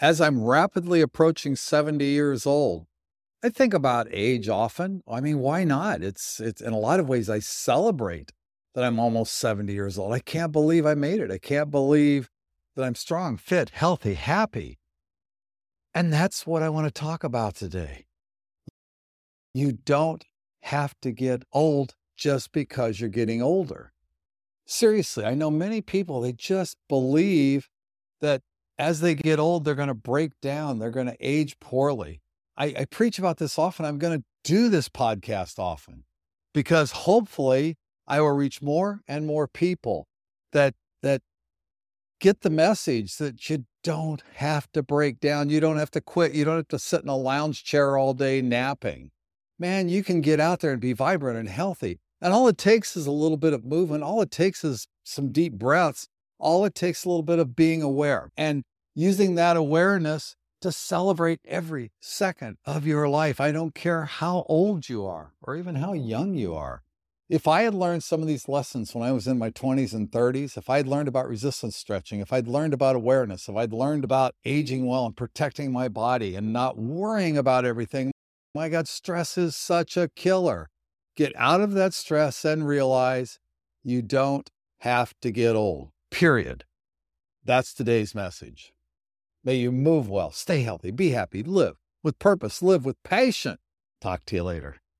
As I'm rapidly approaching 70 years old, I think about age often. I mean, why not? It's it's in a lot of ways I celebrate that I'm almost 70 years old. I can't believe I made it. I can't believe that I'm strong, fit, healthy, happy. And that's what I want to talk about today. You don't have to get old just because you're getting older. Seriously, I know many people, they just believe that as they get old, they're going to break down, they're going to age poorly. I, I preach about this often. I'm going to do this podcast often because hopefully I will reach more and more people that that get the message that you don't have to break down. You don't have to quit. You don't have to sit in a lounge chair all day napping. Man, you can get out there and be vibrant and healthy. And all it takes is a little bit of movement. All it takes is some deep breaths. All it takes a little bit of being aware and using that awareness to celebrate every second of your life. I don't care how old you are or even how young you are. If I had learned some of these lessons when I was in my 20s and 30s, if I'd learned about resistance stretching, if I'd learned about awareness, if I'd learned about aging well and protecting my body and not worrying about everything, my God, stress is such a killer. Get out of that stress and realize you don't have to get old, period. That's today's message. May you move well, stay healthy, be happy, live with purpose, live with passion. Talk to you later.